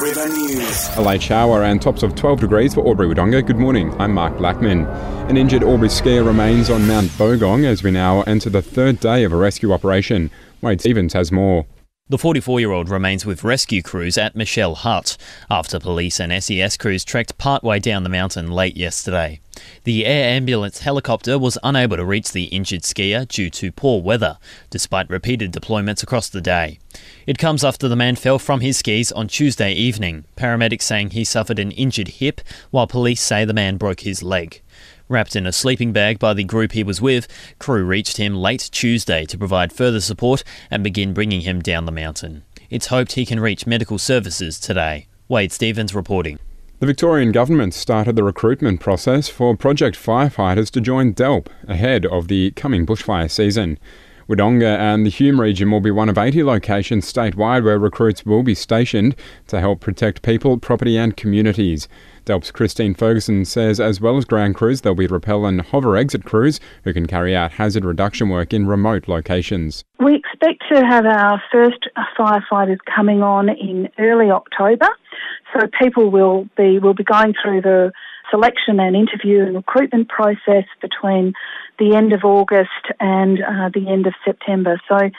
River News. A late shower and tops of 12 degrees for Albury Wodonga. Good morning, I'm Mark Blackman. An injured Albury skier remains on Mount Bogong as we now enter the third day of a rescue operation. Wade Stevens has more. The 44 year old remains with rescue crews at Michell Hut after police and SES crews trekked partway down the mountain late yesterday. The air ambulance helicopter was unable to reach the injured skier due to poor weather, despite repeated deployments across the day. It comes after the man fell from his skis on Tuesday evening, paramedics saying he suffered an injured hip, while police say the man broke his leg. Wrapped in a sleeping bag by the group he was with, crew reached him late Tuesday to provide further support and begin bringing him down the mountain. It's hoped he can reach medical services today. Wade Stevens reporting. The Victorian Government started the recruitment process for project firefighters to join DELWP ahead of the coming bushfire season. Wodonga and the Hume region will be one of 80 locations statewide where recruits will be stationed to help protect people, property, and communities. DELWP's Christine Ferguson says as well as ground crews, there'll be rappel and hover exit crews who can carry out hazard reduction work in remote locations. We expect to have our first firefighters coming on in early October. So people will be will be going through the selection and interview and recruitment process between the end of August and uh, the end of September. So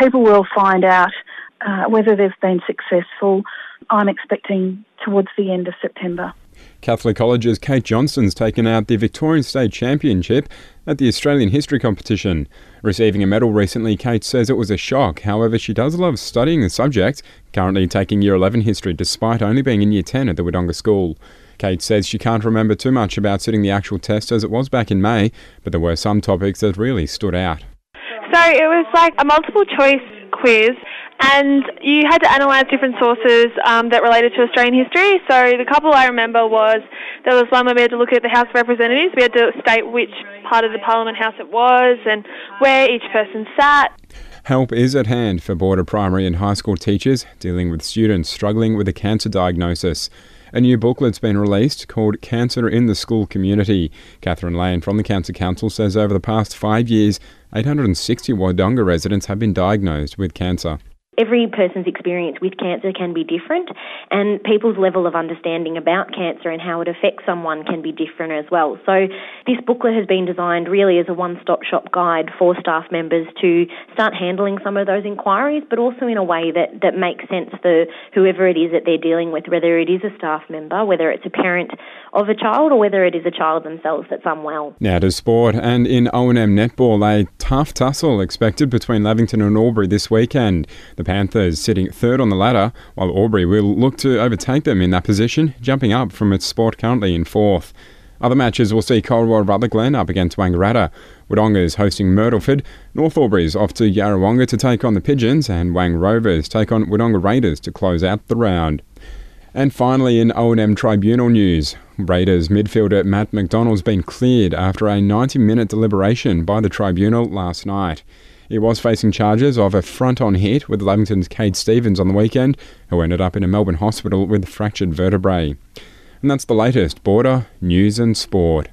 people will find out uh, whether they've been successful. I'm expecting towards the end of September. Catholic College's Kate Johnson's taken out the Victorian State Championship at the Australian History Competition. Receiving a medal recently, Kate says it was a shock. However, she does love studying the subject, currently taking Year 11 history despite only being in Year 10 at the Wodonga School. Kate says she can't remember too much about sitting the actual test as it was back in May, but there were some topics that really stood out. So it was like a multiple choice quiz and you had to analyse different sources um, that related to Australian history. So the couple I remember was there was one where we had to look at the House of Representatives. We had to state which part of the Parliament House it was and where each person sat. Help is at hand for border primary and high school teachers dealing with students struggling with a cancer diagnosis. A new booklet's been released called Cancer in the School Community. Catherine Lane from the Cancer Council says over the past five years, 860 Wodonga residents have been diagnosed with cancer every person's experience with cancer can be different, and people's level of understanding about cancer and how it affects someone can be different as well. So, this booklet has been designed really as a one stop shop guide for staff members to start handling some of those inquiries, but also in a way that, that makes sense for whoever it is that they're dealing with, whether it is a staff member, whether it's a parent of a child, or whether it is a child themselves that's unwell. Now to sport, and in O&M netball, a tough tussle expected between Lavington and Albury this weekend. The Panthers sitting third on the ladder, while Albury will look to overtake them in that position, jumping up from its spot currently in fourth. Other matches will see Corowa Rutherglen up against Wangaratta. Wodonga is hosting Myrtleford. North Albury's off to Yarrawonga to take on the Pigeons, and Wang Rovers take on Wodonga Raiders to close out the round. And finally, in O&M Tribunal news, Raiders midfielder Matt McDonald's been cleared after a 90-minute deliberation by the tribunal last night. He was facing charges of a front on hit with Lavington's Cade Stevens on the weekend, who ended up in a Melbourne hospital with fractured vertebrae. And that's the latest border news and sport.